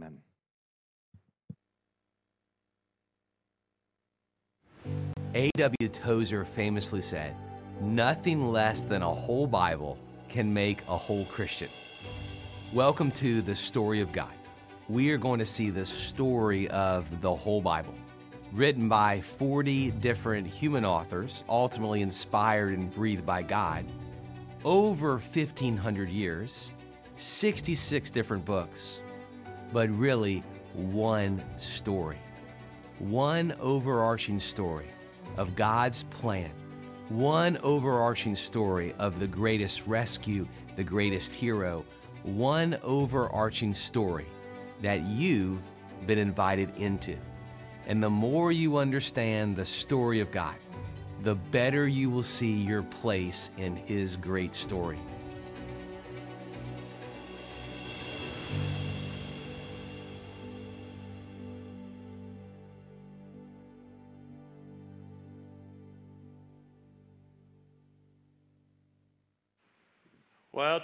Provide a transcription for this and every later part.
Amen. A.W. Tozer famously said, Nothing less than a whole Bible can make a whole Christian. Welcome to the story of God. We are going to see the story of the whole Bible, written by 40 different human authors, ultimately inspired and breathed by God, over 1,500 years, 66 different books, but really one story, one overarching story of God's plan, one overarching story of the greatest rescue, the greatest hero, one overarching story that you've been invited into. And the more you understand the story of God, the better you will see your place in His great story.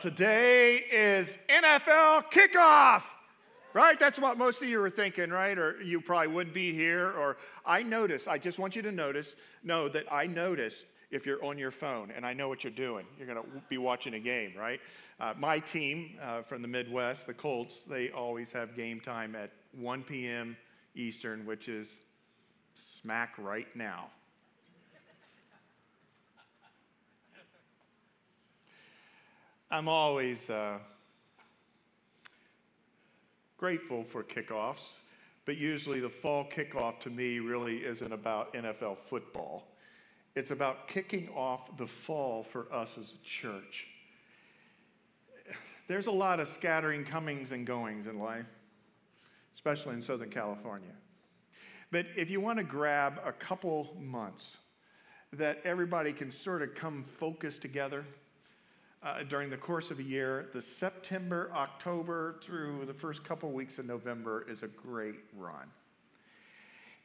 Today is NFL kickoff, right? That's what most of you were thinking, right? Or you probably wouldn't be here. Or I notice, I just want you to notice, know that I notice if you're on your phone and I know what you're doing. You're going to be watching a game, right? Uh, my team uh, from the Midwest, the Colts, they always have game time at 1 p.m. Eastern, which is smack right now. I'm always uh, grateful for kickoffs, but usually the fall kickoff to me really isn't about NFL football. It's about kicking off the fall for us as a church. There's a lot of scattering comings and goings in life, especially in Southern California. But if you want to grab a couple months that everybody can sort of come focus together, uh, during the course of a year. The September, October through the first couple weeks of November is a great run.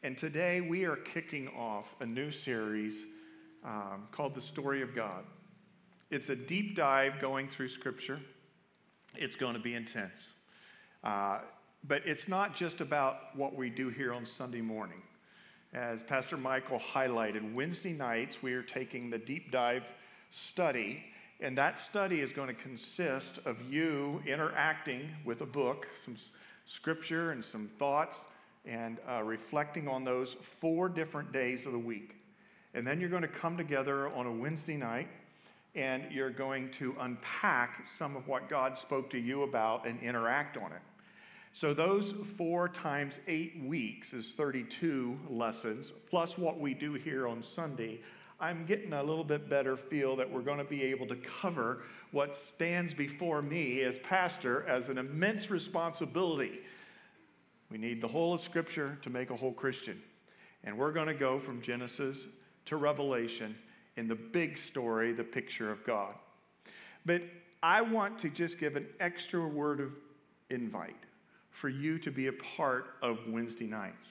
And today we are kicking off a new series um, called The Story of God. It's a deep dive going through Scripture. It's going to be intense. Uh, but it's not just about what we do here on Sunday morning. As Pastor Michael highlighted, Wednesday nights we are taking the deep dive study and that study is going to consist of you interacting with a book, some scripture, and some thoughts, and uh, reflecting on those four different days of the week. And then you're going to come together on a Wednesday night and you're going to unpack some of what God spoke to you about and interact on it. So, those four times eight weeks is 32 lessons, plus what we do here on Sunday I'm getting a little bit better feel that we're going to be able to cover what stands before me as pastor as an immense responsibility. We need the whole of Scripture to make a whole Christian. And we're going to go from Genesis to Revelation in the big story, the picture of God. But I want to just give an extra word of invite for you to be a part of Wednesday nights.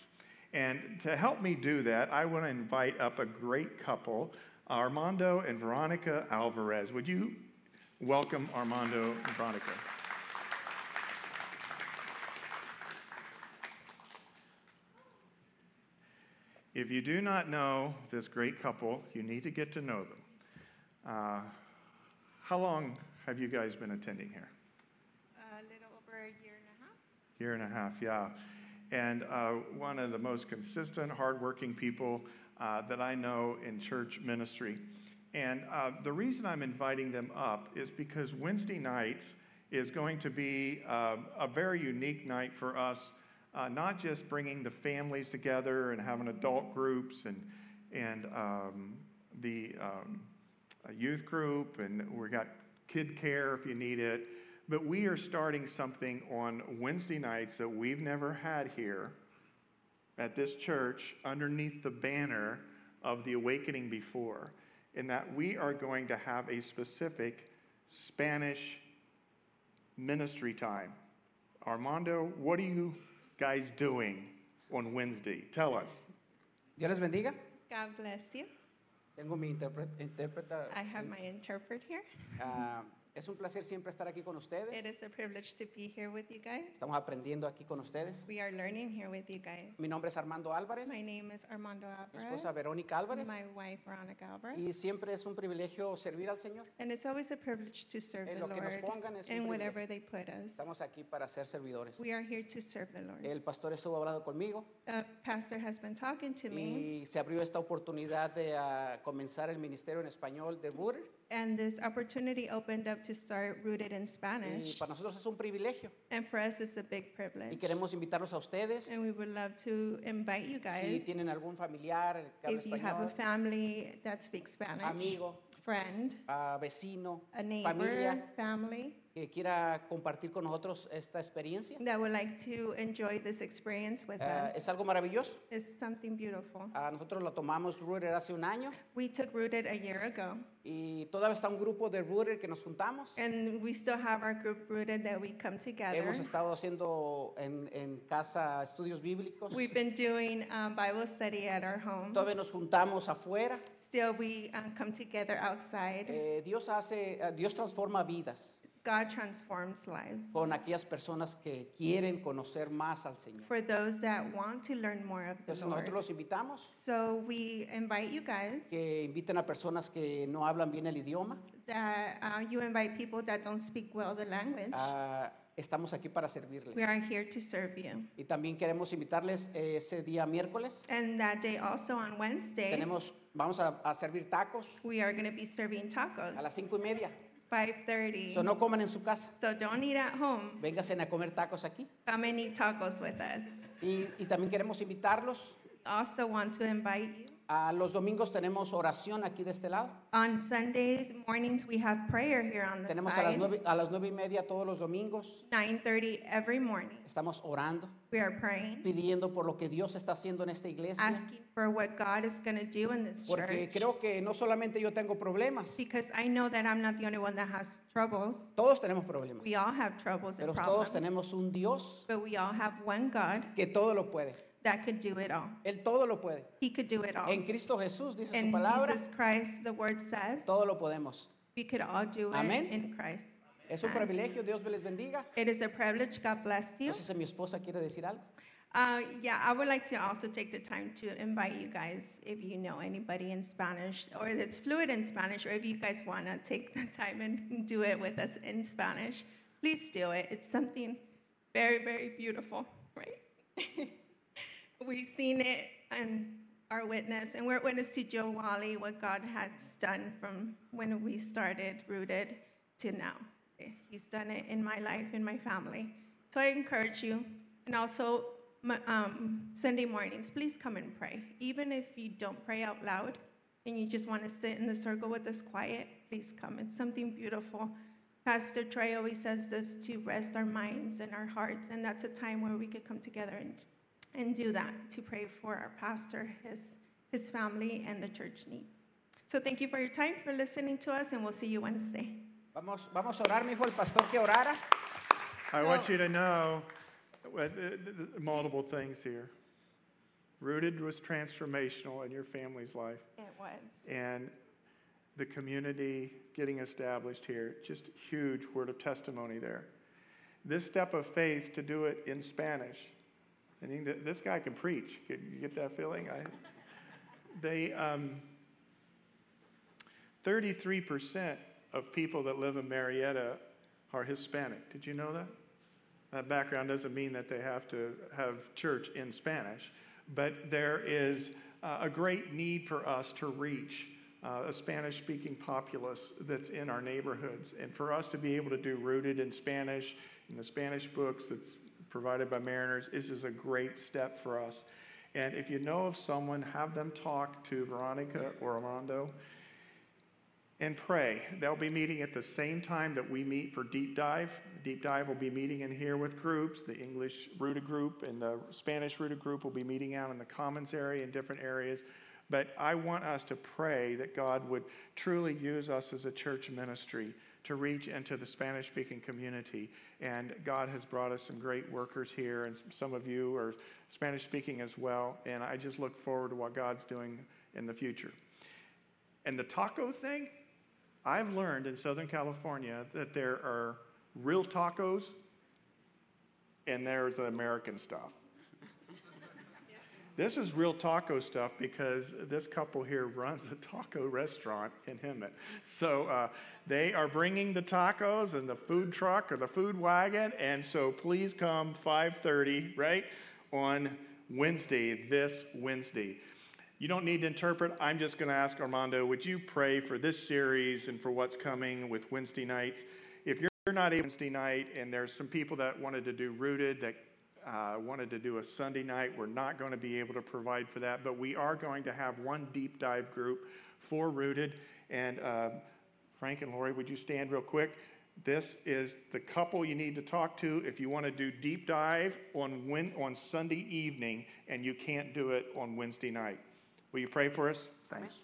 And to help me do that, I want to invite up a great couple, Armando and Veronica Alvarez. Would you welcome Armando and Veronica? If you do not know this great couple, you need to get to know them. Uh, how long have you guys been attending here? A little over a year and a half. Year and a half, yeah and uh, one of the most consistent, hardworking people uh, that I know in church ministry. And uh, the reason I'm inviting them up is because Wednesday nights is going to be uh, a very unique night for us, uh, not just bringing the families together and having adult groups and, and um, the um, youth group, and we've got kid care if you need it. But we are starting something on Wednesday nights that we've never had here at this church underneath the banner of the Awakening Before, in that we are going to have a specific Spanish ministry time. Armando, what are you guys doing on Wednesday? Tell us. Dios les bendiga. God bless you. Tengo mi intérprete. I have my interpret here. Ah, Es un placer siempre estar aquí con It ustedes. is a privilege to be here with you guys. Estamos aprendiendo aquí con ustedes. We are learning here with you guys. Mi nombre es Armando Álvarez, My mi name is Armando Alvarez. esposa Verónica Álvarez. My wife Veronica Alvarez. Y siempre es un privilegio servir al Señor. And it's always a privilege to serve En the lo que nos pongan es un whatever they put us. Estamos aquí para ser servidores. We are here to serve the Lord. El pastor estuvo hablando conmigo A pastor has been talking to me, y se abrió esta oportunidad de ah, comenzar el ministerio en español de. And this opportunity opened up to start Rooted in Y Spanish. para nosotros es un privilegio. And for us, it's a big Y privilege. queremos invitarlos a ustedes. And we would love to invite you Si guys, tienen algún familiar que if you have a español, family that speaks Spanish, amigo, friend, ah, vecino, a neighbor, familia, family que quiera compartir con nosotros esta experiencia. that would like to enjoy this experience with Ah, us. es algo maravilloso. It's something beautiful. Ah, nosotros lo tomamos hace un año We took Rooted a year ago, y todavía está un grupo de Rooter que nos juntamos. and we still have our group Rooted that we come together. Hemos estado haciendo en, en casa estudios bíblicos. We've been doing um, Bible study at our home. Todavía nos juntamos afuera. Still, we um, come together outside. Eh, Dios hace, eh, Dios transforma vidas God transforms lives. con aquellas personas que quieren conocer más al Señor. For those that want to learn more of the Entonces Lord. nosotros los invitamos So we invite you guys que inviten a personas que no hablan bien el idioma. that uh, you invite people that don't speak well the language. Ah, estamos aquí para servirles. We are here to serve you. Y también queremos invitarles eh, ese día miércoles. And that day also on Wednesday, Tenemos, vamos a, a servir tacos we are going to be serving tacos. a las cinco y media. 5:30. So no coman en su casa. So don't eat at home. Vénganse a comer tacos aquí. Come and eat tacos with us. Y, y también queremos invitarlos. Also want to invite you. A los domingos tenemos oración aquí de este lado. On Sundays mornings we have prayer here on the Tenemos a las, side. nueve, a las nueve y media todos los domingos. 9:30 every morning. Estamos orando, We are praying, pidiendo por lo que Dios está haciendo en esta iglesia. asking for what God is going to do in this Porque church. creo que no solamente yo tengo problemas, Because I know that I'm not the only one that has troubles. todos tenemos problemas. We all have troubles Pero and todos problems. tenemos un Dios But we all have one God que todo lo puede. That could do it all. Él todo lo puede. He could do it all. En Cristo Jesús, dice su In palabra, Jesus Christ, the word says, todo lo podemos. we could all do it Amén. in Christ. Es un privilegio, Dios les bendiga. It is a privilege. God bless you. No sé si mi esposa quiere decir algo. Uh, yeah, I would like to also take the time to invite you guys, if you know anybody in Spanish or that's fluent in Spanish, or if you guys want to take the time and do it with us in Spanish, please do it. It's something very, very beautiful, right? We've seen it and our witness, and we're witness to Joe Wally, what God has done from when we started Rooted to now. He's done it in my life, in my family. So I encourage you, and also um, Sunday mornings, please come and pray. Even if you don't pray out loud and you just want to sit in the circle with us quiet, please come. It's something beautiful. Pastor Trey always says this to rest our minds and our hearts, and that's a time where we could come together and, and do that to pray for our pastor, his, his family, and the church needs. So thank you for your time, for listening to us, and we'll see you Wednesday. Vamos, vamos a orar, mi hijo, el pastor que orara. I want you to know uh, th- th- th- multiple things here. Rooted was transformational in your family's life, It was. and the community getting established here, just huge word of testimony there. This step of faith to do it in Spanish, and you this guy can preach. You get that feeling? I, they, um, 33% of people that live in Murrieta are Hispanic. Did you know that? That background doesn't mean that they have to have church in Spanish, but there is uh, a great need for us to reach uh, a Spanish speaking populace that's in our neighborhoods. And for us to be able to do rooted in Spanish, in the Spanish books that's provided by Mariners, this is just a great step for us. And if you know of someone, have them talk to Veronica or Armando and pray. They'll be meeting at the same time that we meet for deep dive. Deep dive will be meeting in here with groups. The English rooted group and the Spanish rooted group will be meeting out in the commons area in different areas. But I want us to pray that God would truly use us as a church ministry to reach into the Spanish speaking community. And God has brought us some great workers here, and some of you are Spanish speaking as well. And I just look forward to what God's doing in the future. And the taco thing, I've learned in Southern California that there are real tacos and there's American stuff. This is real taco stuff because this couple here runs a taco restaurant in Hemet. So uh, they are bringing the tacos and the food truck or the food wagon, and so please come 5:30 right on Wednesday, this Wednesday. You don't need to interpret. I'm just going to ask Armando, would you pray for this series and for what's coming with Wednesday nights? If you're not able Wednesday night, and there's some people that wanted to do rooted that uh, wanted to do a Sunday night. We're not going to be able to provide for that, but we are going to have one deep dive group for Rooted. And uh, Frank and Lori, would you stand real quick? This is the couple you need to talk to if you want to do deep dive on, when, on Sunday evening and you can't do it on Wednesday night. Will you pray for us? Thanks.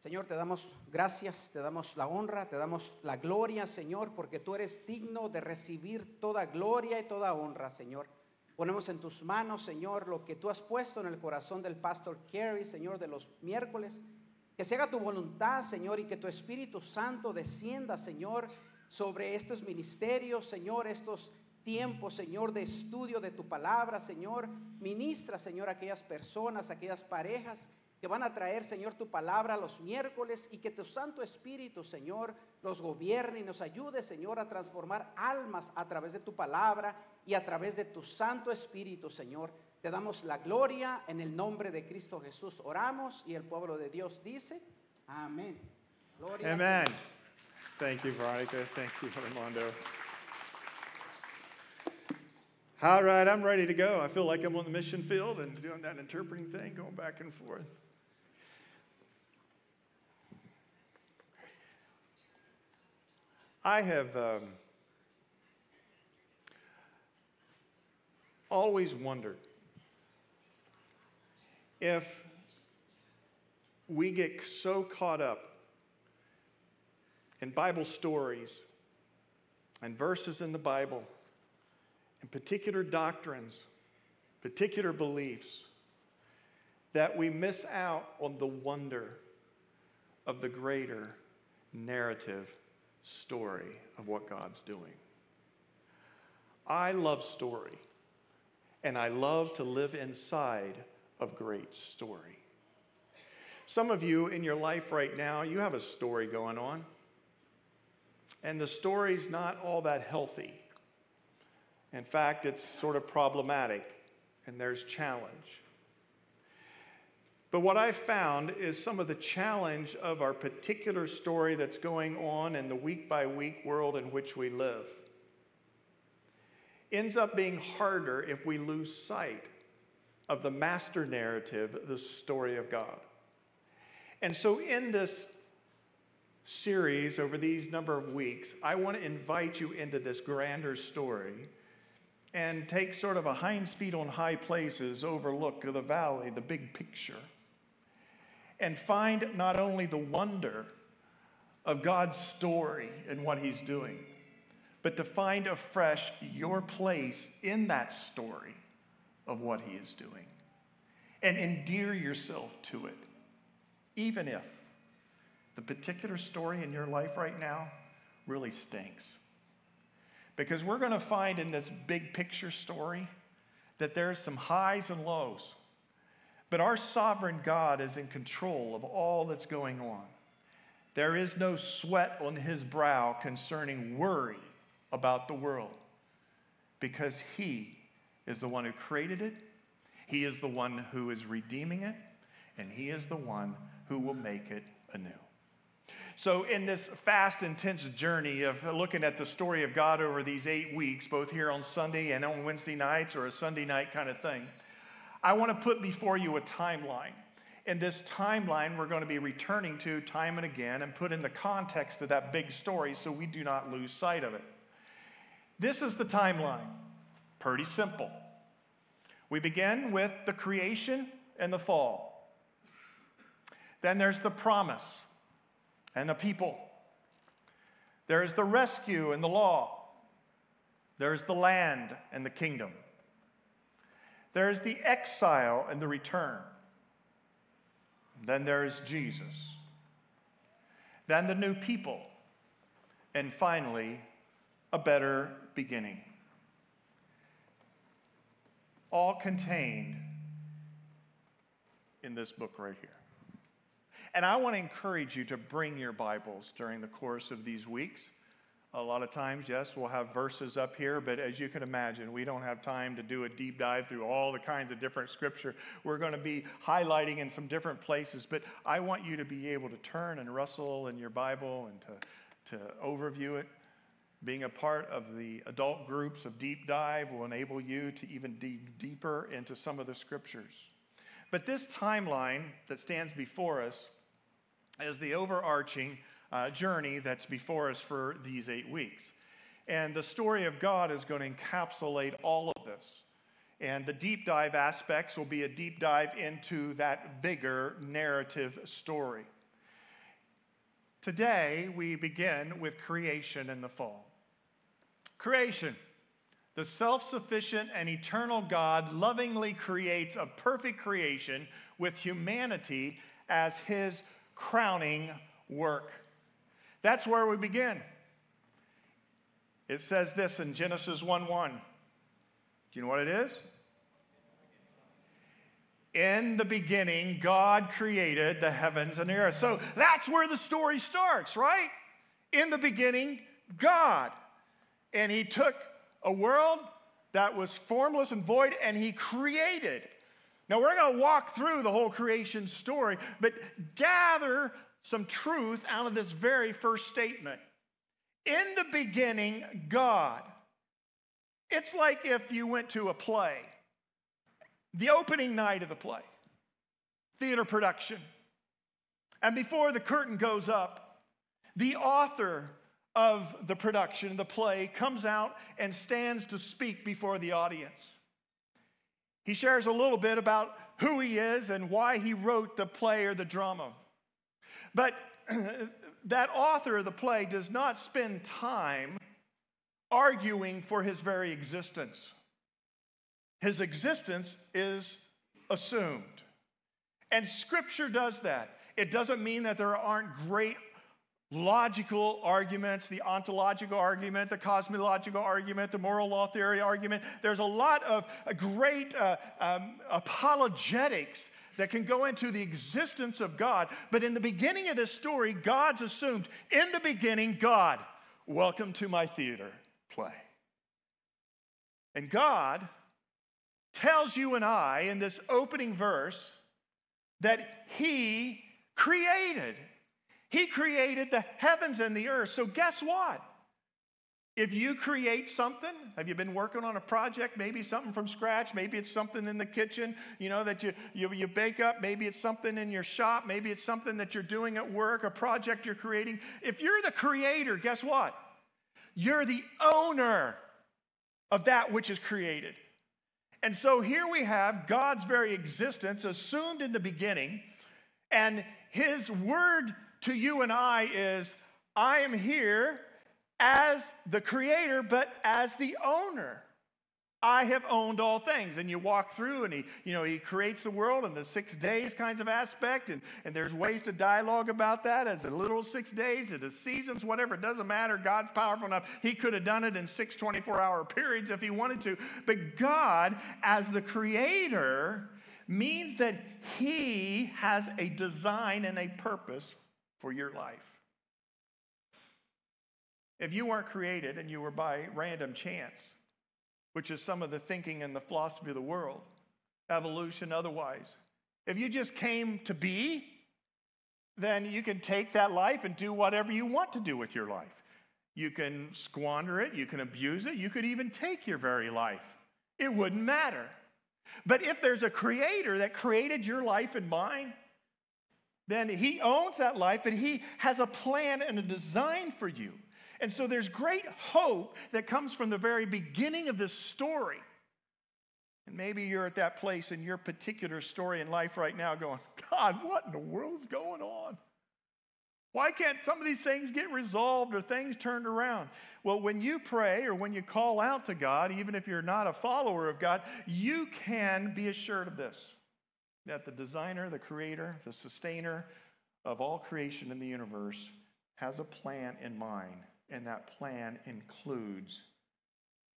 Señor, te damos gracias, te damos la honra, te damos la gloria, Señor, porque tú eres digno de recibir toda gloria y toda honra, Señor. Ponemos en tus manos, Señor, lo que tú has puesto en el corazón del pastor Kerry, Señor, de los miércoles. Que se haga tu voluntad, Señor, y que tu Espíritu Santo descienda, Señor, sobre estos ministerios, Señor, estos tiempos, Señor, de estudio de tu palabra, Señor. Ministra, Señor, aquellas personas, aquellas parejas que van a traer, Señor, tu palabra los miércoles y que tu Santo Espíritu, Señor, los gobierne y nos ayude, Señor, a transformar almas a través de tu palabra y a través de tu Santo Espíritu, Señor. Te damos la gloria en el nombre de Cristo Jesús. Oramos y el pueblo de Dios dice, amén. Gloria Amen. Thank you, Veronica. Thank you, Armando. All right, I'm ready to go. I feel like I'm on the mission field and doing that interpreting thing, going back and forth. I have um, always wondered if we get so caught up in Bible stories and verses in the Bible and particular doctrines, particular beliefs, that we miss out on the wonder of the greater narrative story of what God's doing. I love story, and I love to live inside of great story. Some of you in your life right now, you have a story going on, and the story's not all that healthy. In fact, it's sort of problematic, and there's challenge. But what I found is some of the challenge of our particular story that's going on in the week by week world in which we live ends up being harder if we lose sight of the master narrative, the story of God. And so, in this series over these number of weeks, I want to invite you into this grander story and take sort of a hind's feet on high places, overlook the valley, the big picture and find not only the wonder of God's story and what He's doing, but to find afresh your place in that story of what He is doing and endear yourself to it, even if the particular story in your life right now really stinks. Because we're going to find in this big picture story that there's some highs and lows. But our sovereign God is in control of all that's going on. There is no sweat on his brow concerning worry about the world because he is the one who created it, he is the one who is redeeming it, and he is the one who will make it anew. So, in this fast, intense journey of looking at the story of God over these eight weeks, both here on Sunday and on Wednesday nights or a Sunday night kind of thing, I want to put before you a timeline. And this timeline we're going to be returning to time and again and put in the context of that big story so we do not lose sight of it. This is the timeline. Pretty simple. We begin with the creation and the fall. Then there's the promise and the people. There's the rescue and the law. There's the land and the kingdom. There's the exile and the return. Then there's Jesus. then the new people, and finally, a better beginning. All contained in this book right here. And I want to encourage you to bring your Bibles during the course of these weeks. A lot of times, yes, we'll have verses up here, but as you can imagine, we don't have time to do a deep dive through all the kinds of different scripture. We're going to be highlighting in some different places, but I want you to be able to turn and wrestle in your Bible and to, to overview it. Being a part of the adult groups of deep dive will enable you to even dig deeper into some of the scriptures. But this timeline that stands before us is the overarching uh, journey that's before us for these eight weeks. And the story of God is going to encapsulate all of this. And the deep dive aspects will be a deep dive into that bigger narrative story. Today, we begin with creation and the fall. Creation. The self sufficient and eternal God lovingly creates a perfect creation with humanity as his crowning work. That's where we begin. It says this in Genesis 1 1. Do you know what it is? In the beginning, God created the heavens and the earth. So that's where the story starts, right? In the beginning, God. And He took a world that was formless and void and He created. Now, we're going to walk through the whole creation story, but gather some truth out of this very first statement. In the beginning, God. It's like if you went to a play, the opening night of the play, theater production. And before the curtain goes up, the author of the production, the play, comes out and stands to speak before the audience. He shares a little bit about who he is and why he wrote the play or the drama. But that author of the play does not spend time arguing for his very existence. His existence is assumed. And scripture does that. It doesn't mean that there aren't great logical arguments, the ontological argument, the cosmological argument, the moral law theory argument. There's a lot of great uh, um, apologetics that can go into the existence of God. But in the beginning of this story, God's assumed, in the beginning, God, welcome to my theater play. And God tells you and I in this opening verse that He created. He created the heavens and the earth. So, guess what? If you create something, have you been working on a project, maybe something from scratch, maybe it's something in the kitchen, you know, that you, you, you bake up, maybe it's something in your shop, maybe it's something that you're doing at work, a project you're creating. If you're the creator, guess what? You're the owner of that which is created. And so here we have God's very existence assumed in the beginning, and his word to you and I is, I am here as the creator, but as the owner. I have owned all things. And you walk through and he, you know, he creates the world in the six days kinds of aspect. And, and there's ways to dialogue about that as a literal six days, it is seasons, whatever. It doesn't matter. God's powerful enough. He could have done it in six 24 hour periods if he wanted to. But God, as the creator, means that he has a design and a purpose for your life. If you weren't created and you were by random chance, which is some of the thinking and the philosophy of the world, evolution otherwise, if you just came to be, then you can take that life and do whatever you want to do with your life. You can squander it, you can abuse it, you could even take your very life. It wouldn't matter. But if there's a creator that created your life and mine, then he owns that life, but he has a plan and a design for you. And so there's great hope that comes from the very beginning of this story. And maybe you're at that place in your particular story in life right now going, God, what in the world's going on? Why can't some of these things get resolved or things turned around? Well, when you pray or when you call out to God, even if you're not a follower of God, you can be assured of this that the designer, the creator, the sustainer of all creation in the universe has a plan in mind, and that plan includes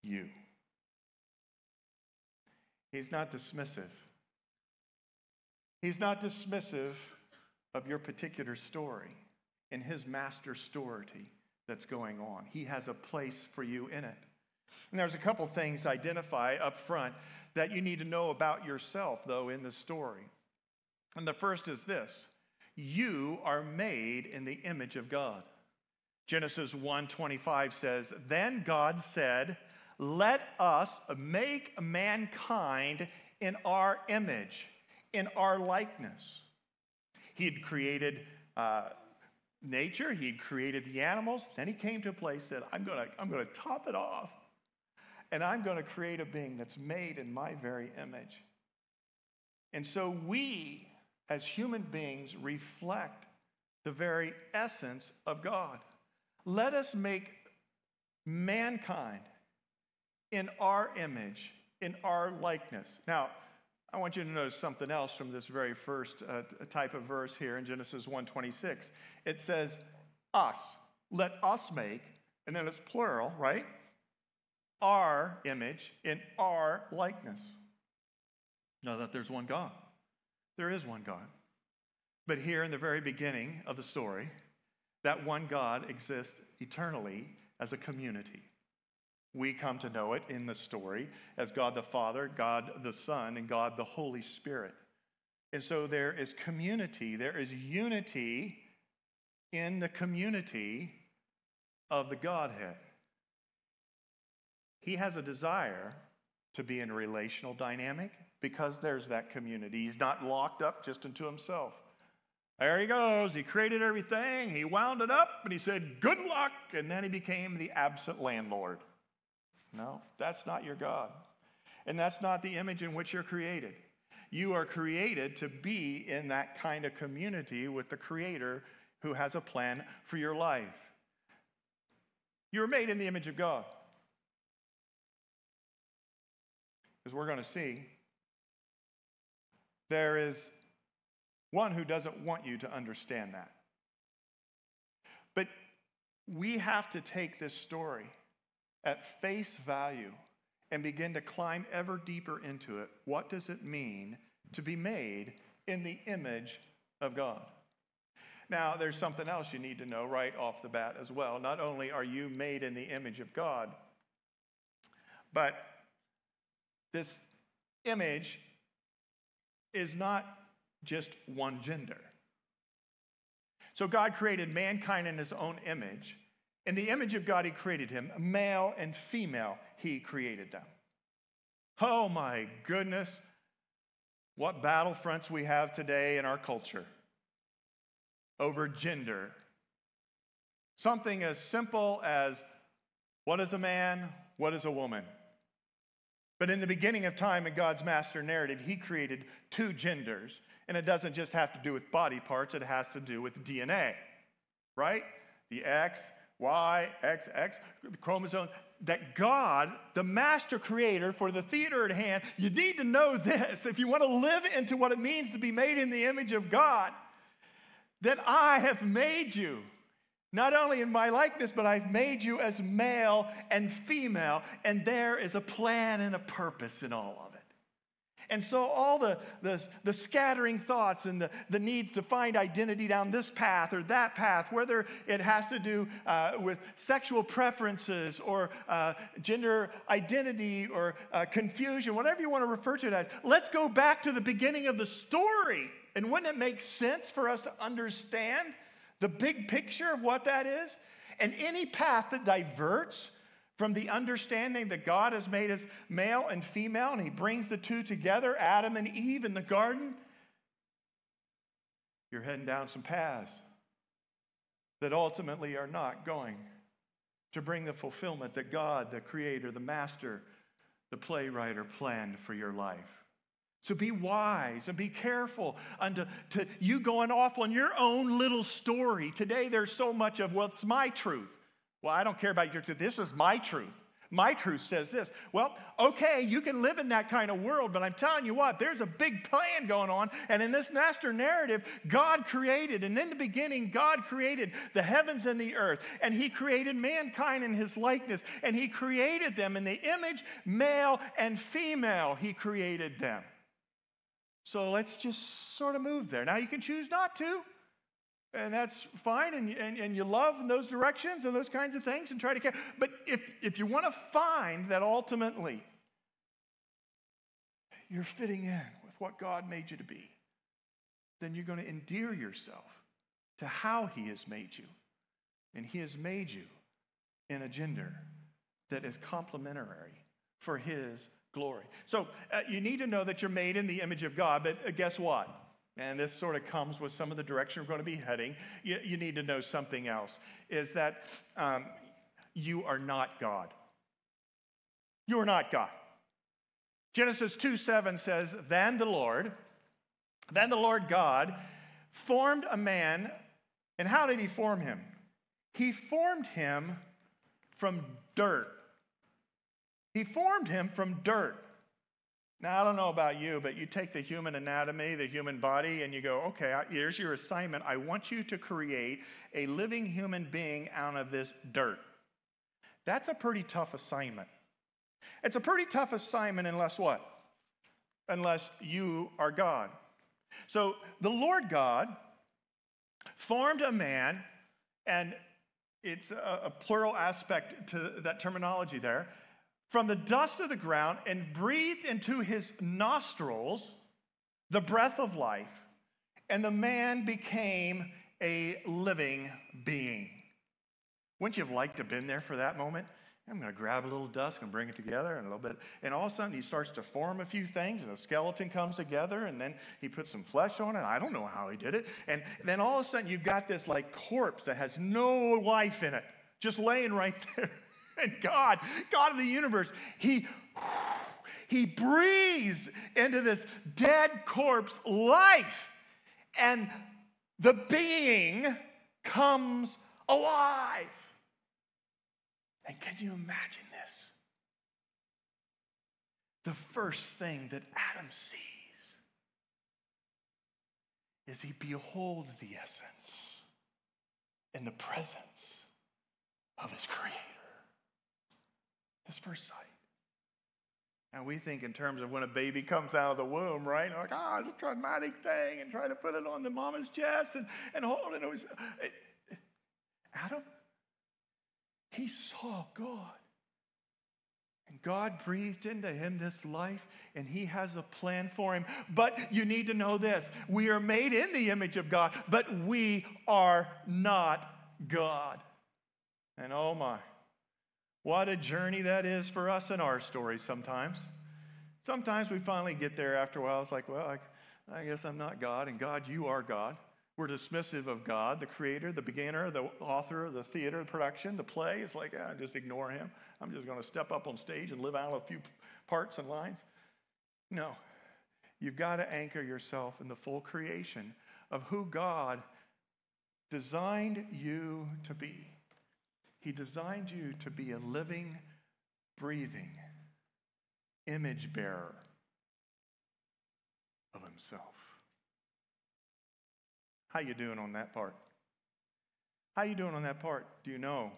you. He's not dismissive. He's not dismissive of your particular story in his master story that's going on. He has a place for you in it. And there's a couple things to identify up front that you need to know about yourself, though, in the story. And the first is this you are made in the image of God. Genesis 1:25 says, "Then God said, let us make mankind in our image, in our likeness. He had created uh, nature, he had created the animals. Then he came to a place said, I'm going to I'm going to top it off, and I'm going to create a being that's made in my very image. And so we, as human beings, reflect the very essence of God. Let us make mankind in our image, in our likeness. Now, I want you to notice something else from this very first uh, type of verse here in Genesis 1:26. It says us. Let us make, and then it's plural, right? Our image in our likeness. Know that there's one God. There is one God. But here in the very beginning of the story, that one God exists eternally as a community. We come to know it in the story as God the Father, God the Son, and God the Holy Spirit. And so there is community, there is unity in the community of the Godhead. He has a desire to be in a relational dynamic because there's that community. He's not locked up just into himself. There he goes. He created everything. He wound it up and he said, Good luck. And then he became the absent landlord. No, that's not your God. And that's not the image in which you're created. You are created to be in that kind of community with the Creator who has a plan for your life. You're made in the image of God. As we're going to see, there is one who doesn't want you to understand that. But we have to take this story at face value and begin to climb ever deeper into it. What does it mean to be made in the image of God? Now, there's something else you need to know right off the bat as well. Not only are you made in the image of God, but this image is not just one gender. So, God created mankind in his own image, in the image of God, He created him. Male and female, He created them. Oh my goodness, what battlefronts we have today in our culture over gender. Something as simple as what is a man, what is a woman? But in the beginning of time in God's master narrative, He created two genders. And it doesn't just have to do with body parts, it has to do with DNA, right? The X Y, X, X, the chromosome, that God, the master creator for the theater at hand, you need to know this if you want to live into what it means to be made in the image of God, that I have made you. Not only in my likeness, but I've made you as male and female, and there is a plan and a purpose in all of it. And so, all the, the, the, scattering thoughts and the, the needs to find identity down this path or that path, whether it has to do uh, with sexual preferences or uh, gender identity or uh, confusion, whatever you want to refer to it as, let's go back to the beginning of the story. And wouldn't it make sense for us to understand the big picture of what that is? And any path that diverts from the understanding that God has made us male and female, and He brings the two together, Adam and Eve in the garden, you're heading down some paths that ultimately are not going to bring the fulfillment that God, the Creator, the Master, the playwriter, planned for your life. So be wise and be careful unto to you going off on your own little story. Today there's so much of, well, it's my truth. Well, I don't care about your truth. This is my truth. My truth says this. Well, okay, you can live in that kind of world, but I'm telling you what, there's a big plan going on. And in this master narrative, God created, and in the beginning, God created the heavens and the earth, and He created mankind in His likeness, and He created them in the image, male and female, He created them. So let's just sort of move there. Now, you can choose not to and that's fine and, and, and you love in those directions and those kinds of things and try to care. But if, if you want to find that ultimately you're fitting in with what god made you to be then you're going to endear yourself to how he has made you. And he has made you in a gender that is complementary for his glory. So uh, you need to know that you're made in the image of god but uh, guess what and this sort of comes with some of the direction we're going to be heading, you, you need to know something else is that um, you are not God. You are not God. Genesis 2 7 says, Then the Lord, then the Lord God formed a man. And how did he form him? He formed him from dirt. He formed him from dirt. Now, I don't know about you, but you take the human anatomy, the human body, and you go, okay, here's your assignment. I want you to create a living human being out of this dirt. That's a pretty tough assignment. It's a pretty tough assignment unless what? Unless you are God. So the Lord God formed a man, and it's a, a plural aspect to that terminology there from the dust of the ground and breathed into his nostrils the breath of life, and the man became a living being. Wouldn't you have liked to have been there for that moment? I'm going to grab a little dust and bring it together and a little bit. And all of a sudden, he starts to form a few things, and a skeleton comes together, and then he puts some flesh on it. I don't know how he did it. And then all of a sudden, you've got this like corpse that has no life in it, just laying right there. And God, God of the universe, He he breathes into this dead corpse life, and the being comes alive. And can you imagine this? The first thing that Adam sees is he beholds the essence and the presence of his creator. His first sight. And we think in terms of when a baby comes out of the womb, right? And Like, ah, oh, it's a traumatic thing, and try to put it on the mama's chest and, and hold it. it, was, it Adam, he saw God. And God breathed into him this life, and he has a plan for him. But you need to know this we are made in the image of God, but we are not God. And oh my. What a journey that is for us in our story sometimes. Sometimes we finally get there after a while. It's like, well, I, I guess I'm not God, and God, you are God. We're dismissive of God, the creator, the beginner, the author, the theater, the production, the play. It's like, yeah, just ignore him. I'm just going to step up on stage and live out a few parts and lines. No. You've got to anchor yourself in the full creation of who God designed you to be. He designed you to be a living, breathing image bearer of himself. How you doing on that part? How you doing on that part? Do you know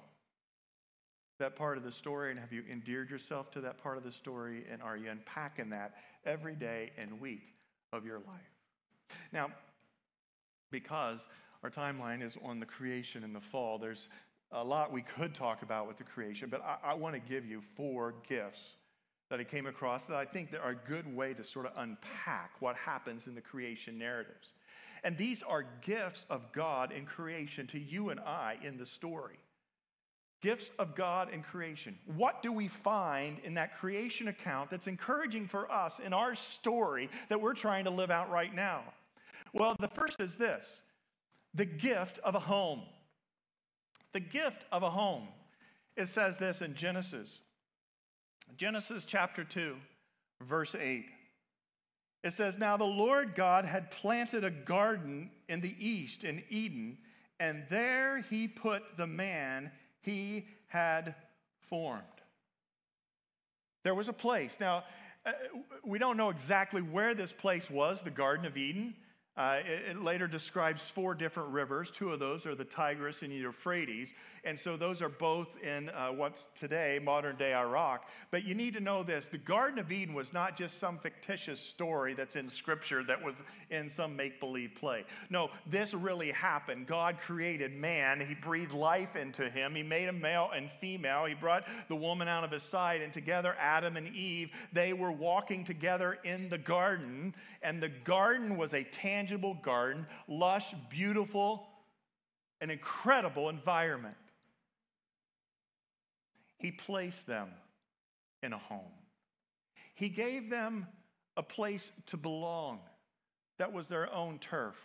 that part of the story and have you endeared yourself to that part of the story and are you unpacking that every day and week of your life? Now, because our timeline is on the creation and the fall, there's a lot we could talk about with the creation, but I, I want to give you four gifts that I came across that I think are a good way to sort of unpack what happens in the creation narratives. And these are gifts of God in creation to you and I in the story. Gifts of God in creation. What do we find in that creation account that's encouraging for us in our story that we're trying to live out right now? Well, the first is this the gift of a home the gift of a home. It says this in Genesis. Genesis chapter 2, verse 8. It says, Now the Lord God had planted a garden in the east in Eden, and there he put the man he had formed. There was a place. Now, uh, we don't know exactly where this place was, the Garden of Eden. Uh, it, it, later describes four different rivers. Two of those are the Tigris and the Euphrates. And so those are both in uh, what's today modern day Iraq. But you need to know this the Garden of Eden was not just some fictitious story that's in Scripture that was in some make believe play. No, this really happened. God created man, He breathed life into him, He made him male and female. He brought the woman out of his side, and together, Adam and Eve, they were walking together in the garden. And the garden was a tangible garden, lush, beautiful, an incredible environment. He placed them in a home. He gave them a place to belong that was their own turf.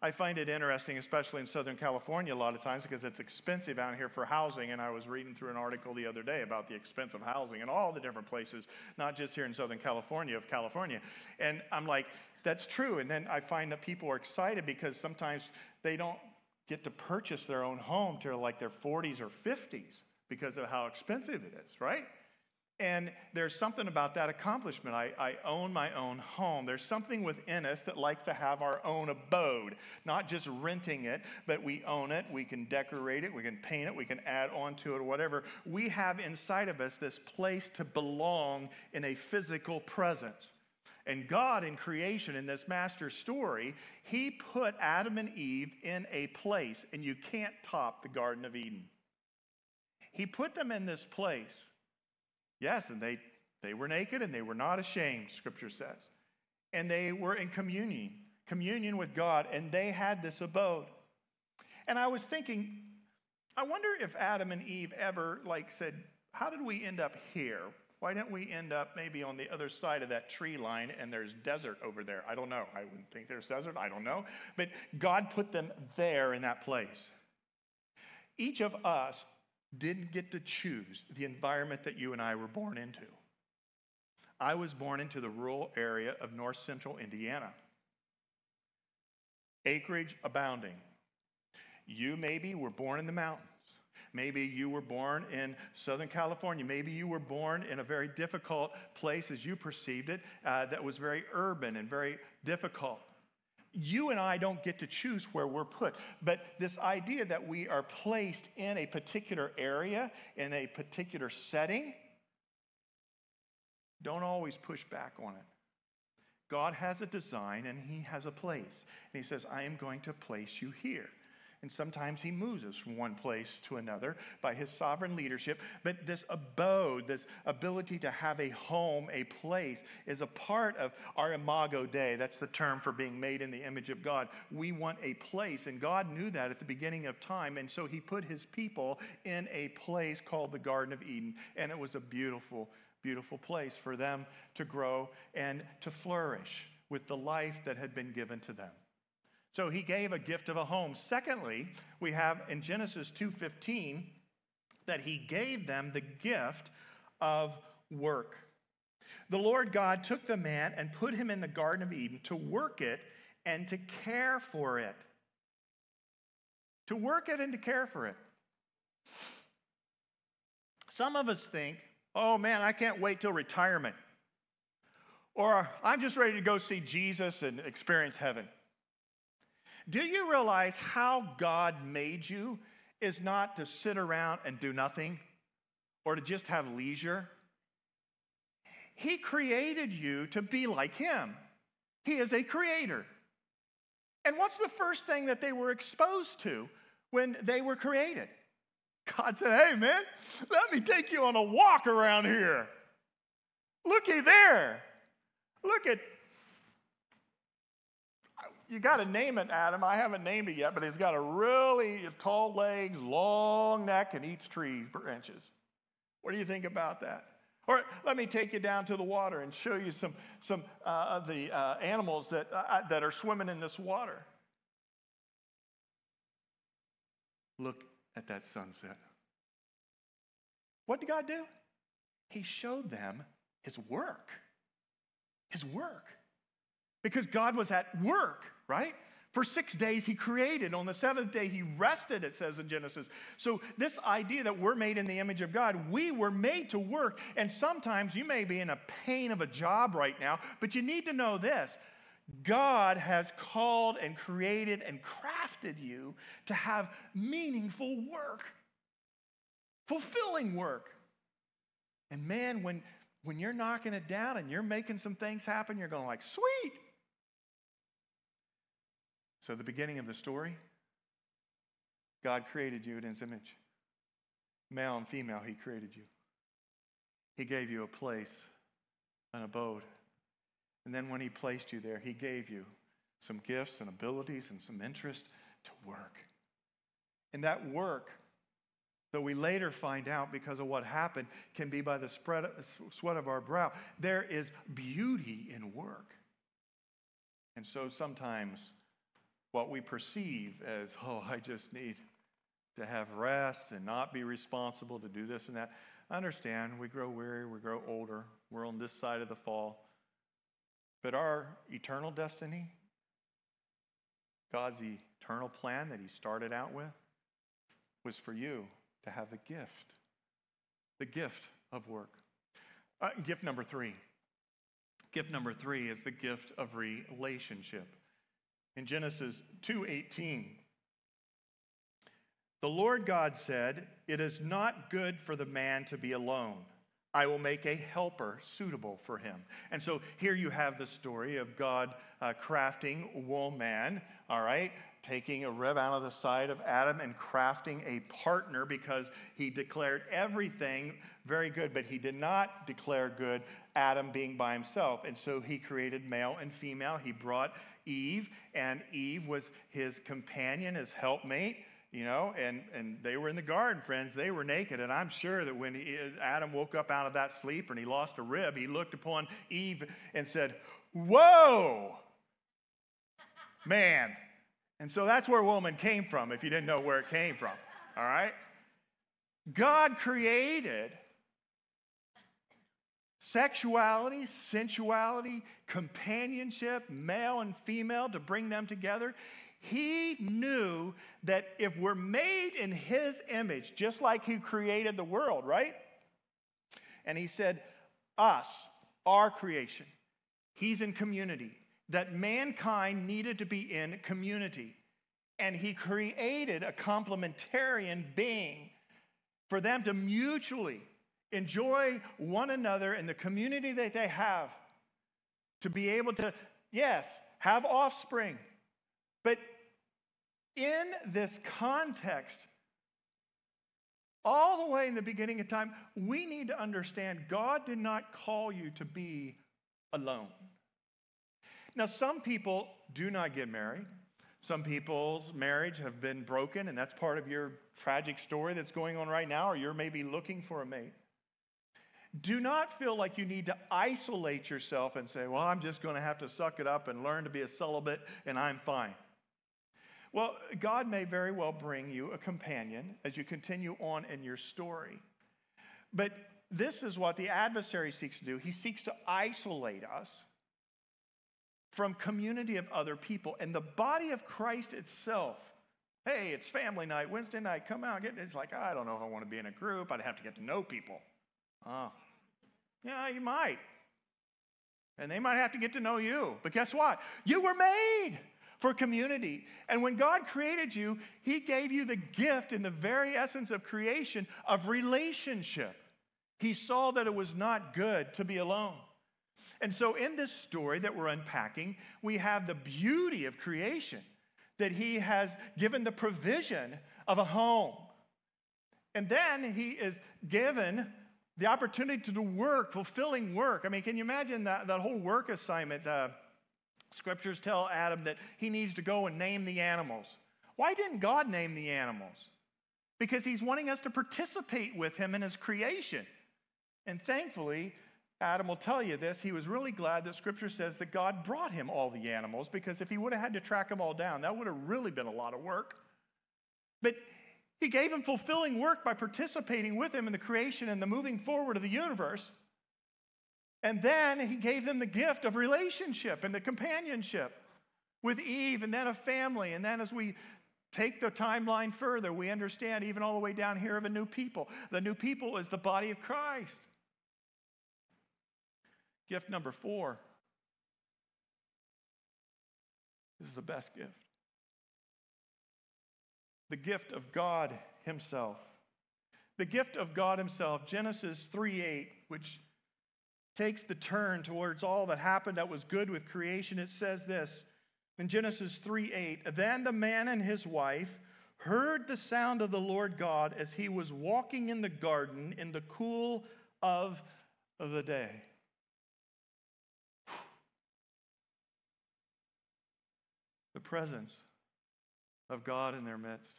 I find it interesting, especially in Southern California, a lot of times because it's expensive out here for housing. And I was reading through an article the other day about the expense of housing in all the different places, not just here in Southern California, of California. And I'm like, that's true. And then I find that people are excited because sometimes they don't get to purchase their own home till like their 40s or 50s because of how expensive it is, right? And there's something about that accomplishment. I, I, own my own home. There's something within us that likes to have our own abode, not just renting it, but we own it. We can decorate it, we can paint it, we can add on to it, or whatever. We have inside of us this place to belong in a physical presence. And God in creation, in this master story, He put Adam and Eve in a place, and you can't top the Garden of Eden. He put them in this place. Yes, and they, they were naked and they were not ashamed, Scripture says. And they were in communion, communion with God, and they had this abode. And I was thinking, I wonder if Adam and Eve ever like said, How did we end up here? Why didn't we end up maybe on the other side of that tree line and there's desert over there? I don't know. I wouldn't think there's desert. I don't know. But God put them there in that place. Each of us didn't get to choose the environment that you and I were born into. I was born into the rural area of north central Indiana. Acreage abounding. You maybe were born in the mountains. Maybe you were born in Southern California. Maybe you were born in a very difficult place as you perceived it, uh, that was very urban and very difficult you and I don't get to choose where we're put. But this idea that we are placed in a particular area, in a particular setting, don't always push back on it. God has a design and He has a place. And He says, I am going to place you here. And sometimes he moves us from one place to another by his sovereign leadership. But this abode, this ability to have a home, a place, is a part of our imago Dei. That's the term for being made in the image of God. We want a place, and God knew that at the beginning of time. And so he put his people in a place called the Garden of Eden. And it was a beautiful, beautiful place for them to grow and to flourish with the life that had been given to them. So he gave a gift of a home. Secondly, we have in Genesis 2:15 that he gave them the gift of work. The Lord God took the man and put him in the garden of Eden to work it and to care for it. To work it and to care for it. Some of us think, "Oh man, I can't wait till retirement." Or I'm just ready to go see Jesus and experience heaven. Do you realize how God made you is not to sit around and do nothing or to just have leisure? He created you to be like Him. He is a creator. And what's the first thing that they were exposed to when they were created? God said, Hey, man, let me take you on a walk around here. Looky there. Look at you got to name it, Adam. I haven't named it yet, but it's got a really tall legs, long neck, and eats tree branches. What do you think about that? Or let me take you down to the water and show you some, some uh, of the uh, animals that, uh, uh that are swimming in this water. Look at that sunset. What did God do? He showed them his work. His work because God was at work, right? For six days he created. On the seventh day he rested, it says in Genesis. So, this idea that we're made in the image of God, we were made to work. And sometimes you may be in a pain of a job right now, but you need to know this God has called and created and crafted you to have meaningful work, fulfilling work. And man, when, when you're knocking it down and you're making some things happen, you're going like, sweet. So, the beginning of the story God created you in his image. Male and female, he created you. He gave you a place, an abode. And then when he placed you there, he gave you some gifts and abilities and some interest to work. And that work, though we later find out because of what happened, can be by the spread, sweat of our brow. There is beauty in work. And so sometimes what we perceive as, oh, I just need to have rest and not be responsible to do this and that. I understand we grow weary, we grow older, we're on this side of the fall. But our eternal destiny, God's eternal plan that He started out with, was for you to have the gift, the gift of work. Uh, gift number three. Gift number three is the gift of relationship in Genesis 2:18. The Lord God said, "It is not good for the man to be alone. I will make a helper suitable for him." And so here you have the story of God uh, crafting woman, all right, taking a rib out of the side of Adam and crafting a partner because he declared everything very good, but he did not declare good Adam being by himself. And so he created male and female. He brought Eve, and Eve was his companion, his helpmate, you know, and, and they were in the garden, friends. They were naked. And I'm sure that when he, Adam woke up out of that sleep and he lost a rib, he looked upon Eve and said, Whoa, man. And so that's where woman came from, if you didn't know where it came from, all right? God created sexuality, sensuality, companionship, male and female, to bring them together. He knew that if we're made in His image, just like He created the world, right? And He said, us, our creation, He's in community, that mankind needed to be in community. And He created a complementarian being for them to mutually enjoy one another in the community that they have, to be able to, yes, have offspring. But in this context, all the way in the beginning of time, we need to understand God did not call you to be alone. Now, some people do not get married. Some people's marriage have been broken, and that's part of your tragic story that's going on right now, or you're maybe looking for a mate. Do not feel like you need to isolate yourself and say, well, I'm just going to have to suck it up and learn to be a celibate and I'm fine. Well, God may very well bring you a companion as you continue on in your story. But this is what the adversary seeks to do. He seeks to isolate us from community of other people. And the body of Christ itself, hey, it's family night, Wednesday night, come out. It's like, I don't know if I want to be in a group. I'd have to get to know people. Oh, yeah, you might. And they might have to get to know you. But guess what? You were made for community. And when God created you, He gave you the gift in the very essence of creation of relationship. He saw that it was not good to be alone. And so, in this story that we're unpacking, we have the beauty of creation that He has given the provision of a home. And then He is given the opportunity to do work, fulfilling work. I mean, can you imagine that, that whole work assignment? Uh, scriptures tell Adam that he needs to go and name the animals. Why didn't God name the animals? Because he's wanting us to participate with him in his creation. And thankfully, Adam will tell you this. He was really glad that scripture says that God brought him all the animals because if he would have had to track them all down, that would have really been a lot of work. But he gave him fulfilling work by participating with him in the creation and the moving forward of the universe. And then he gave them the gift of relationship and the companionship. with Eve and then a family. And then as we take the timeline further, we understand even all the way down here of a new people. The new people is the body of Christ. Gift number four is the best gift the gift of God Himself. The gift of God Himself, Genesis 3 8, which takes the turn towards all that happened that was good with creation. It says this in Genesis 3 8, then the man and his wife heard the sound of the Lord God as he was walking in the garden in the cool of the day. The presence of God in their midst.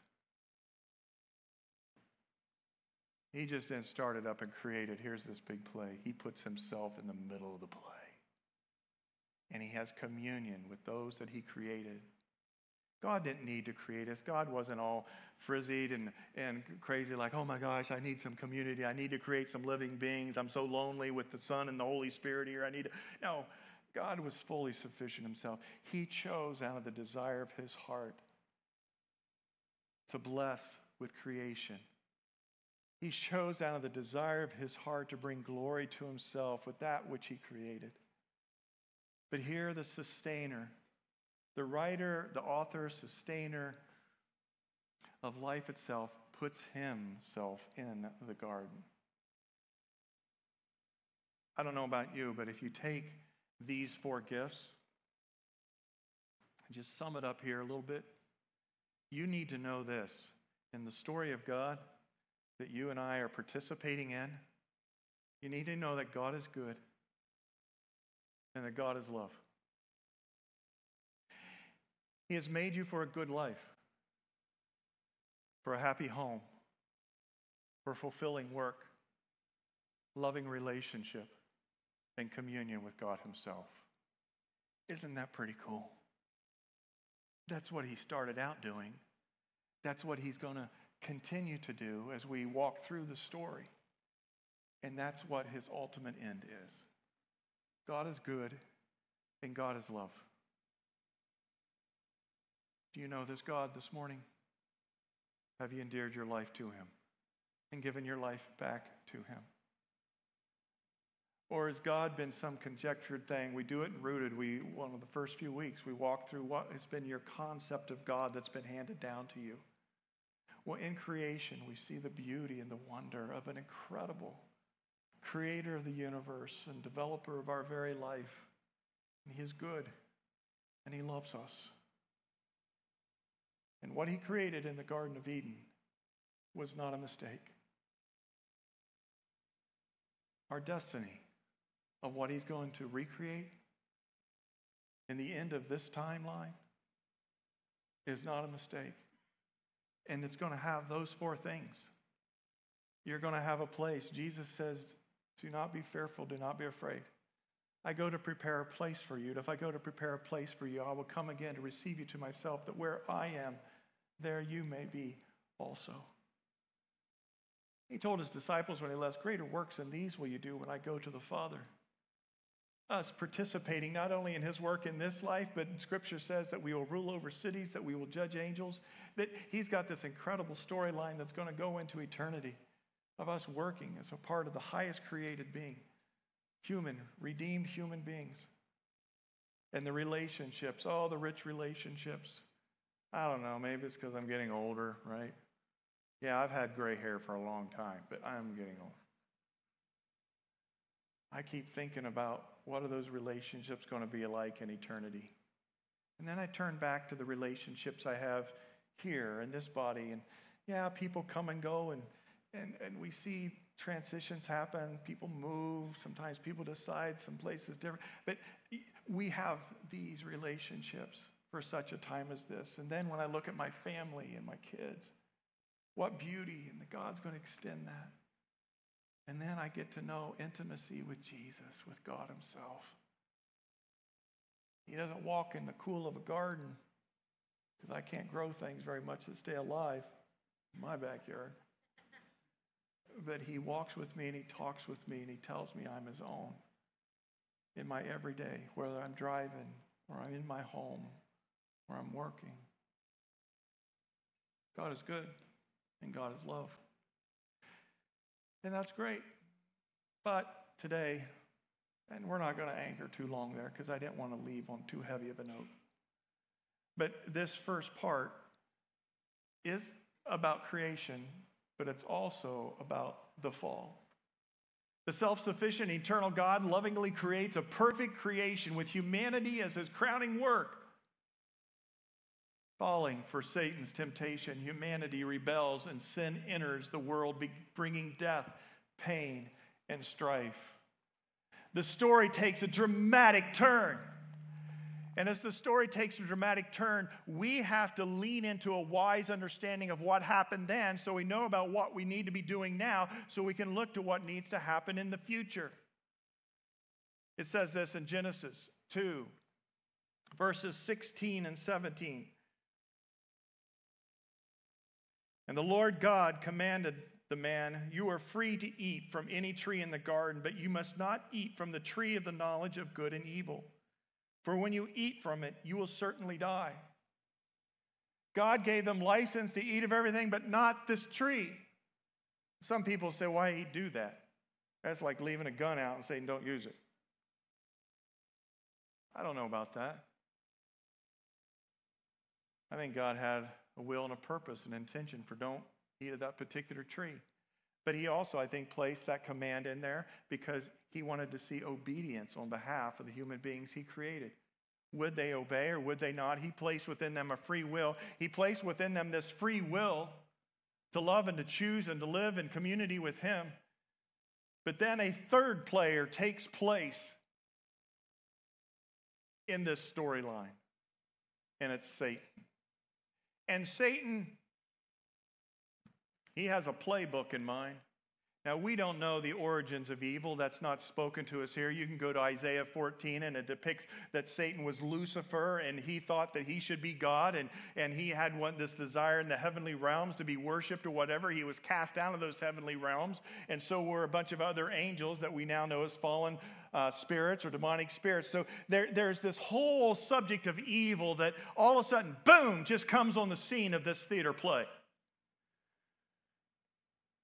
He just then started up and created. Here's this big play. He puts himself in the middle of the play. And he has communion with those that he created. God didn't need to create us. God wasn't all frizzied and, and crazy, like, oh my gosh, I need some community. I need to create some living beings. I'm so lonely with the Son and the Holy Spirit here. I need to. No, God was fully sufficient himself. He chose out of the desire of his heart to bless with creation. He chose out of the desire of his heart to bring glory to himself with that which he created. But here, the sustainer, the writer, the author, sustainer of life itself, puts himself in the garden. I don't know about you, but if you take these four gifts just sum it up here a little bit, you need to know this. In the story of God, that you and I are participating in, you need to know that God is good and that God is love. He has made you for a good life, for a happy home, for fulfilling work, loving relationship, and communion with God Himself. Isn't that pretty cool? That's what He started out doing. That's what He's going to continue to do as we walk through the story. And that's what his ultimate end is. God is good and God is love. Do you know this God this morning? Have you endeared your life to him and given your life back to him? Or has God been some conjectured thing? We do it in rooted. We one of the first few weeks we walk through what has been your concept of God that's been handed down to you. Well, in creation, we see the beauty and the wonder of an incredible creator of the universe and developer of our very life. And he is good and he loves us. And what he created in the Garden of Eden was not a mistake. Our destiny of what he's going to recreate in the end of this timeline is not a mistake. And it's going to have those four things. You're going to have a place. Jesus says, Do not be fearful, do not be afraid. I go to prepare a place for you. And if I go to prepare a place for you, I will come again to receive you to myself, that where I am, there you may be also. He told his disciples when he left, Greater works than these will you do when I go to the Father us participating not only in his work in this life, but scripture says that we will rule over cities, that we will judge angels, that he's got this incredible storyline that's going to go into eternity of us working as a part of the highest created being, human, redeemed human beings. And the relationships, all the rich relationships. I don't know, maybe it's because I'm getting older, right? Yeah, I've had gray hair for a long time, but I'm getting old. I keep thinking about what are those relationships going to be like in eternity? And then I turn back to the relationships I have here in this body. And yeah, people come and go, and, and, and we see transitions happen. People move. Sometimes people decide some places different. But we have these relationships for such a time as this. And then when I look at my family and my kids, what beauty, and the God's going to extend that. And then I get to know intimacy with Jesus, with God Himself. He doesn't walk in the cool of a garden because I can't grow things very much that stay alive in my backyard. But He walks with me and He talks with me and He tells me I'm His own in my everyday, whether I'm driving or I'm in my home or I'm working. God is good and God is love. And that's great. But today, and we're not going to anchor too long there because I didn't want to leave on too heavy of a note. But this first part is about creation, but it's also about the fall. The self sufficient, eternal God lovingly creates a perfect creation with humanity as his crowning work. Falling for Satan's temptation, humanity rebels and sin enters the world, bringing death, pain, and strife. The story takes a dramatic turn. And as the story takes a dramatic turn, we have to lean into a wise understanding of what happened then so we know about what we need to be doing now so we can look to what needs to happen in the future. It says this in Genesis 2, verses 16 and 17. And the Lord God commanded the man, You are free to eat from any tree in the garden, but you must not eat from the tree of the knowledge of good and evil. For when you eat from it, you will certainly die. God gave them license to eat of everything, but not this tree. Some people say, Why he do that? That's like leaving a gun out and saying, Don't use it. I don't know about that. I think God had a will and a purpose and intention for don't eat of that particular tree. But he also, I think, placed that command in there because he wanted to see obedience on behalf of the human beings he created. Would they obey or would they not? He placed within them a free will. He placed within them this free will to love and to choose and to live in community with him. But then a third player takes place in this storyline, and it's Satan. And Satan, he has a playbook in mind. Now, we don't know the origins of evil. That's not spoken to us here. You can go to Isaiah 14, and it depicts that Satan was Lucifer, and he thought that he should be God, and, and he had one, this desire in the heavenly realms to be worshiped or whatever. He was cast out of those heavenly realms, and so were a bunch of other angels that we now know as fallen uh, spirits or demonic spirits. So there, there's this whole subject of evil that all of a sudden, boom, just comes on the scene of this theater play.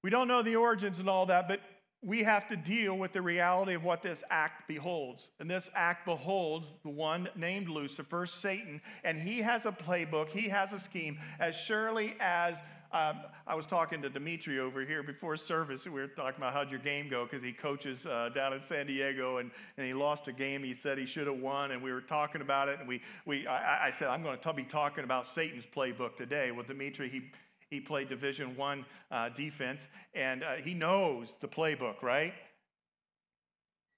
We don't know the origins and all that, but we have to deal with the reality of what this act beholds. And this act beholds the one named Lucifer, Satan, and he has a playbook, he has a scheme, as surely as um, I was talking to Dimitri over here before service. We were talking about how'd your game go because he coaches uh, down in San Diego and, and he lost a game he said he should have won. And we were talking about it. And we, we I, I said, I'm going to be talking about Satan's playbook today. Well, Dimitri, he, he played Division One uh, defense, and uh, he knows the playbook, right?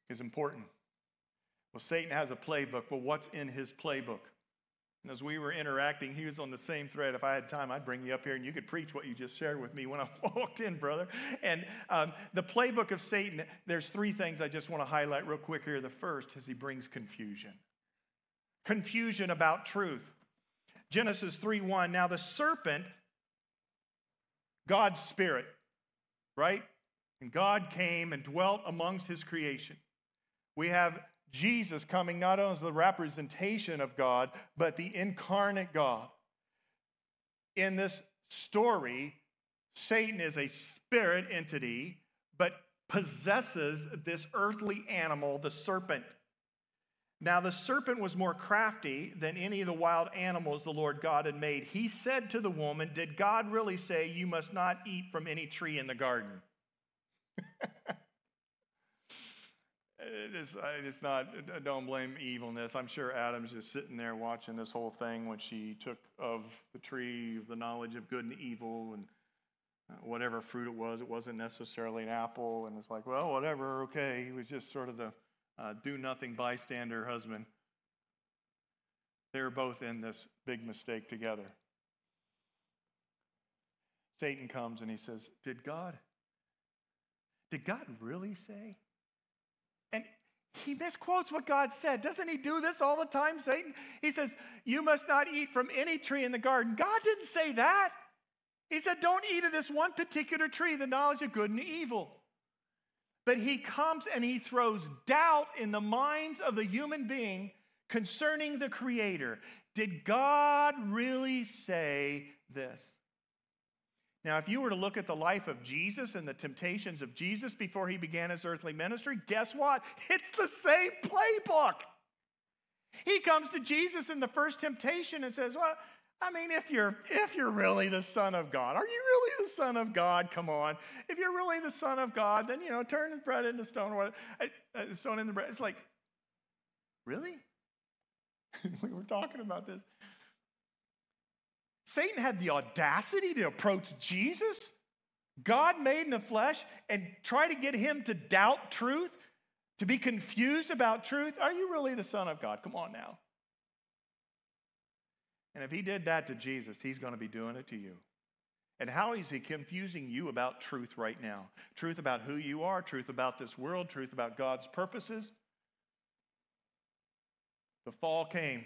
Is important. Well, Satan has a playbook, but what's in his playbook? And as we were interacting, he was on the same thread. If I had time, I'd bring you up here and you could preach what you just shared with me when I walked in, brother. And um, the playbook of Satan, there's three things I just want to highlight real quick here. The first is he brings confusion confusion about truth. Genesis 3 1. Now the serpent God's Spirit, right? And God came and dwelt amongst his creation. We have Jesus coming not only as the representation of God, but the incarnate God. In this story, Satan is a spirit entity, but possesses this earthly animal, the serpent. Now, the serpent was more crafty than any of the wild animals the Lord God had made. He said to the woman, Did God really say you must not eat from any tree in the garden? it is, I just not, I don't blame evilness. I'm sure Adam's just sitting there watching this whole thing when she took of the tree of the knowledge of good and evil and uh, whatever fruit it was. It wasn't necessarily an apple. And it's like, well, whatever, okay. He was just sort of the uh, do nothing bystander husband. They're both in this big mistake together. Satan comes and he says, Did God, did God really say? He misquotes what God said. Doesn't he do this all the time, Satan? He says, You must not eat from any tree in the garden. God didn't say that. He said, Don't eat of this one particular tree, the knowledge of good and evil. But he comes and he throws doubt in the minds of the human being concerning the Creator. Did God really say this? Now, if you were to look at the life of Jesus and the temptations of Jesus before he began his earthly ministry, guess what? It's the same playbook. He comes to Jesus in the first temptation and says, Well, I mean, if you're if you're really the Son of God, are you really the Son of God? Come on. If you're really the Son of God, then you know, turn the bread into stone or uh, stone in the bread. It's like, really? we were talking about this. Satan had the audacity to approach Jesus, God made in the flesh, and try to get him to doubt truth, to be confused about truth. Are you really the Son of God? Come on now. And if he did that to Jesus, he's going to be doing it to you. And how is he confusing you about truth right now? Truth about who you are, truth about this world, truth about God's purposes. The fall came.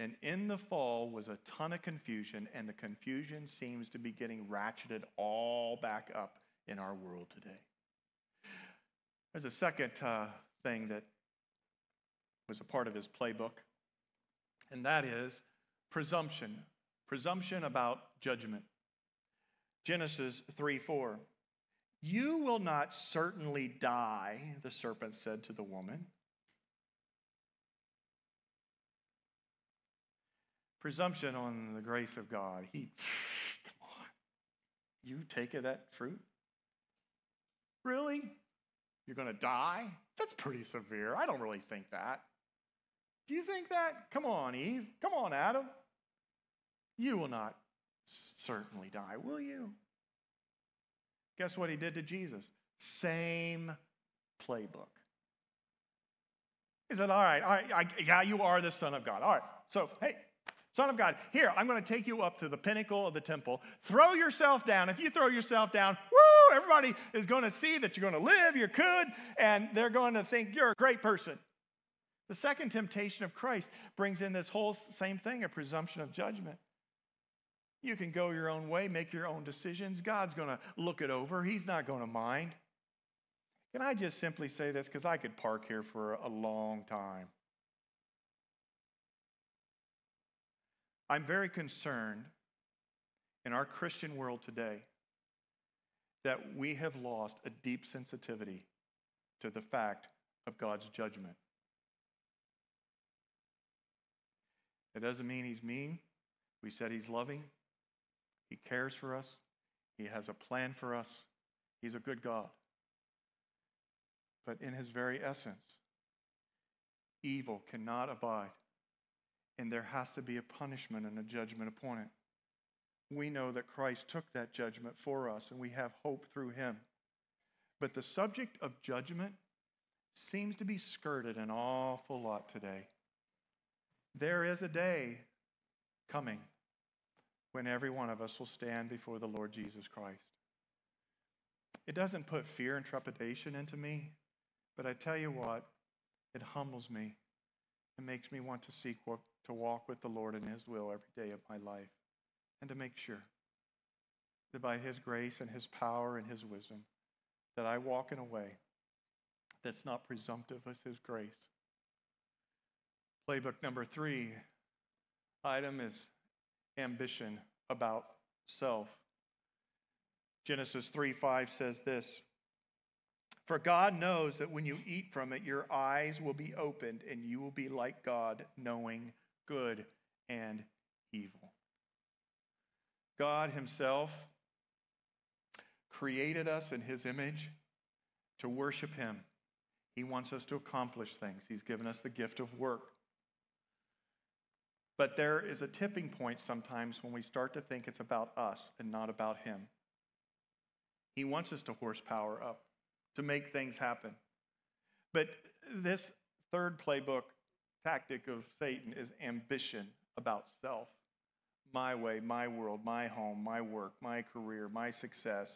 And in the fall was a ton of confusion, and the confusion seems to be getting ratcheted all back up in our world today. There's a second uh, thing that was a part of his playbook, and that is presumption. Presumption about judgment. Genesis 3 4. You will not certainly die, the serpent said to the woman. Presumption on the grace of God. He, come on, you take of that fruit? Really? You're going to die? That's pretty severe. I don't really think that. Do you think that? Come on, Eve. Come on, Adam. You will not certainly die, will you? Guess what he did to Jesus? Same playbook. He said, All right, all right I, yeah, you are the Son of God. All right, so, hey, Son of God, here, I'm going to take you up to the pinnacle of the temple. Throw yourself down. If you throw yourself down, woo, everybody is going to see that you're going to live, you're good, and they're going to think you're a great person. The second temptation of Christ brings in this whole same thing a presumption of judgment. You can go your own way, make your own decisions. God's going to look it over, He's not going to mind. Can I just simply say this? Because I could park here for a long time. I'm very concerned in our Christian world today that we have lost a deep sensitivity to the fact of God's judgment. It doesn't mean he's mean. We said he's loving. He cares for us. He has a plan for us. He's a good God. But in his very essence, evil cannot abide and there has to be a punishment and a judgment upon it. We know that Christ took that judgment for us, and we have hope through him. But the subject of judgment seems to be skirted an awful lot today. There is a day coming when every one of us will stand before the Lord Jesus Christ. It doesn't put fear and trepidation into me, but I tell you what, it humbles me. It makes me want to seek to walk with the Lord in His will every day of my life and to make sure that by His grace and His power and His wisdom, that I walk in a way that's not presumptive of His grace. Playbook number three item is ambition about self. Genesis 3 5 says this for God knows that when you eat from it, your eyes will be opened and you will be like God, knowing good and evil. God Himself created us in His image to worship Him. He wants us to accomplish things, He's given us the gift of work. But there is a tipping point sometimes when we start to think it's about us and not about Him. He wants us to horsepower up, to make things happen. But this third playbook tactic of Satan is ambition about self. My way, my world, my home, my work, my career, my success,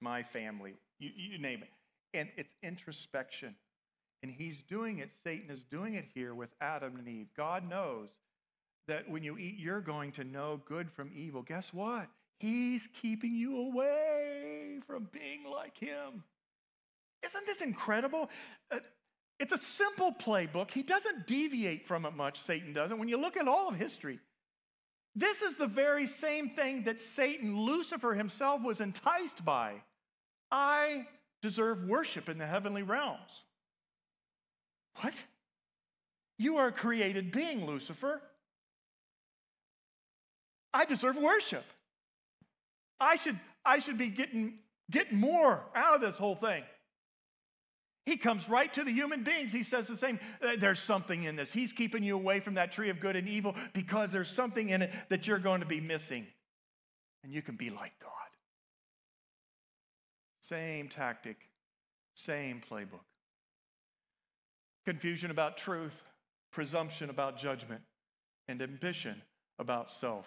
my family, you, you name it. And it's introspection. And he's doing it, Satan is doing it here with Adam and Eve. God knows that when you eat, you're going to know good from evil. Guess what? He's keeping you away from being like him. Isn't this incredible? Uh, It's a simple playbook. He doesn't deviate from it much, Satan doesn't. When you look at all of history, this is the very same thing that Satan, Lucifer himself, was enticed by. I deserve worship in the heavenly realms. What? You are a created being, Lucifer. I deserve worship. I should, I should be getting, getting more out of this whole thing. He comes right to the human beings. He says the same. Uh, there's something in this. He's keeping you away from that tree of good and evil because there's something in it that you're going to be missing. And you can be like God. Same tactic, same playbook. Confusion about truth, presumption about judgment, and ambition about self.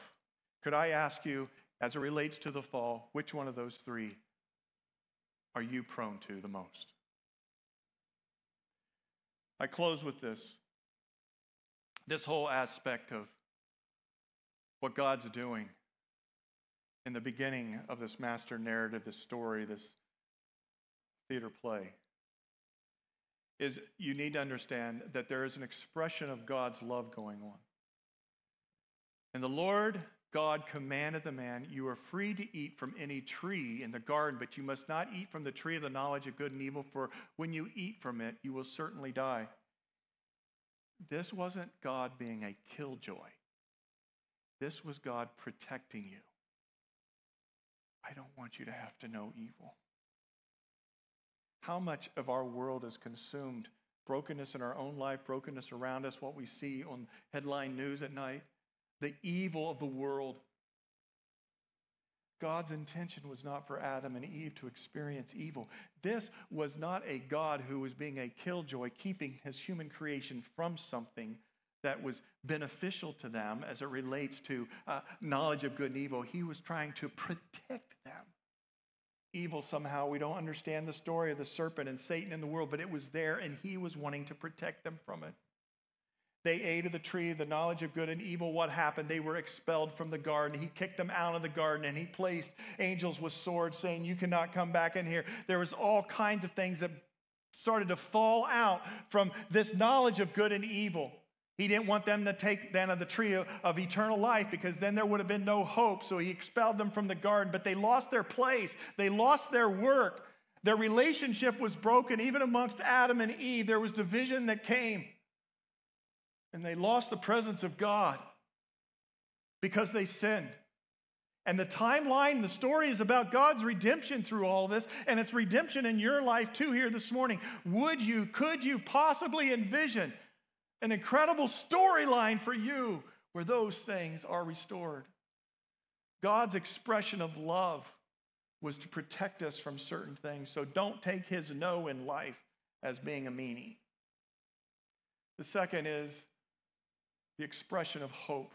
Could I ask you, as it relates to the fall, which one of those three are you prone to the most? I close with this. This whole aspect of what God's doing in the beginning of this master narrative, this story, this theater play, is you need to understand that there is an expression of God's love going on. And the Lord God commanded the man, You are free to eat from any tree in the garden, but you must not eat from the tree of the knowledge of good and evil, for when you eat from it, you will certainly die. This wasn't God being a killjoy, this was God protecting you. I don't want you to have to know evil. How much of our world is consumed? Brokenness in our own life, brokenness around us, what we see on headline news at night the evil of the world. God's intention was not for Adam and Eve to experience evil. This was not a God who was being a killjoy, keeping his human creation from something that was beneficial to them as it relates to uh, knowledge of good and evil. He was trying to protect them. Evil, somehow, we don't understand the story of the serpent and Satan in the world, but it was there and he was wanting to protect them from it. They ate of the tree, the knowledge of good and evil. What happened? They were expelled from the garden. He kicked them out of the garden and he placed angels with swords saying, You cannot come back in here. There was all kinds of things that started to fall out from this knowledge of good and evil. He didn't want them to take then of the tree of, of, eternal life because then there would have been no hope. So he expelled them from the garden, but they lost their place. They lost their work. Their relationship was broken. Even amongst Adam and Eve, there was division that came and they lost the presence of God because they sinned. And the timeline, the story is about God's redemption through all this, and it's redemption in your life too here this morning. Would you, could you possibly envision an incredible storyline for you where those things are restored? God's expression of love was to protect us from certain things, so don't take his no in life as being a meanie. The second is the expression of hope.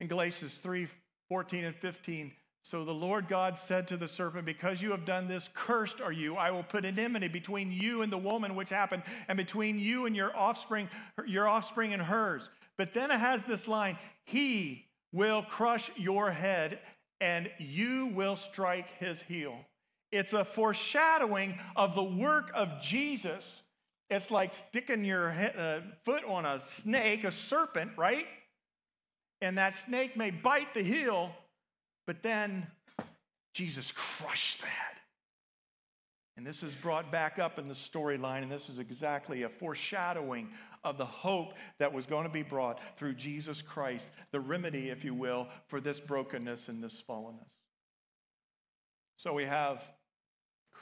In Galatians 3 14 and 15, so the Lord God said to the serpent, Because you have done this, cursed are you. I will put enmity between you and the woman, which happened, and between you and your offspring, your offspring and hers. But then it has this line He will crush your head, and you will strike his heel. It's a foreshadowing of the work of Jesus it's like sticking your uh, foot on a snake, a serpent, right? And that snake may bite the heel, but then Jesus crushed that. And this is brought back up in the storyline, and this is exactly a foreshadowing of the hope that was going to be brought through Jesus Christ, the remedy, if you will, for this brokenness and this fallenness. So we have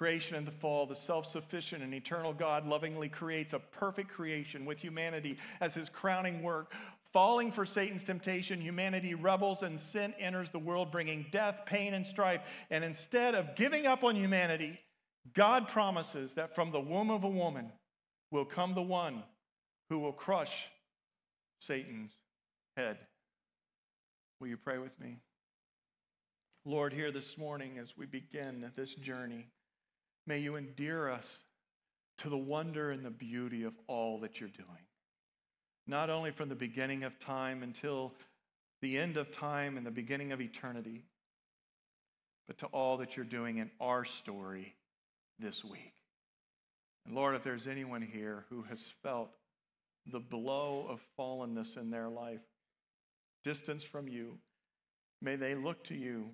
creation and the fall, the self sufficient and eternal God lovingly creates a perfect creation with humanity as his crowning work. Falling for Satan's temptation, humanity rebels and sin enters the world, bringing death, pain, and strife. And instead of giving up on humanity, God promises that from the womb of a woman will come the one who will crush Satan's head. Will you pray with me? Lord, here this morning as we begin this journey, May you endear us to the wonder and the beauty of all that you're doing. Not only from the beginning of time until the end of time and the beginning of eternity, but to all that you're doing in our story this week. And Lord, if there's anyone here who has felt the blow of fallenness in their life, distance from you, may they look to you,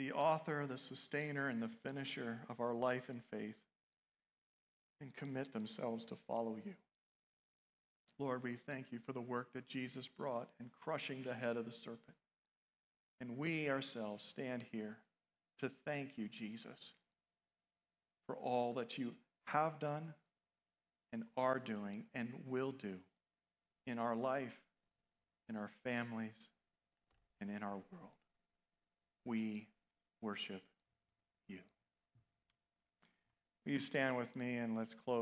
the author, the sustainer, and the finisher of our life and faith, and commit themselves to follow you. Lord, we thank you for the work that Jesus brought in crushing the head of the serpent. And we ourselves stand here to thank you, Jesus, for all that you have done and are doing and will do in our life, in our families, and in our world. We worship you. Will you stand with me and let's close?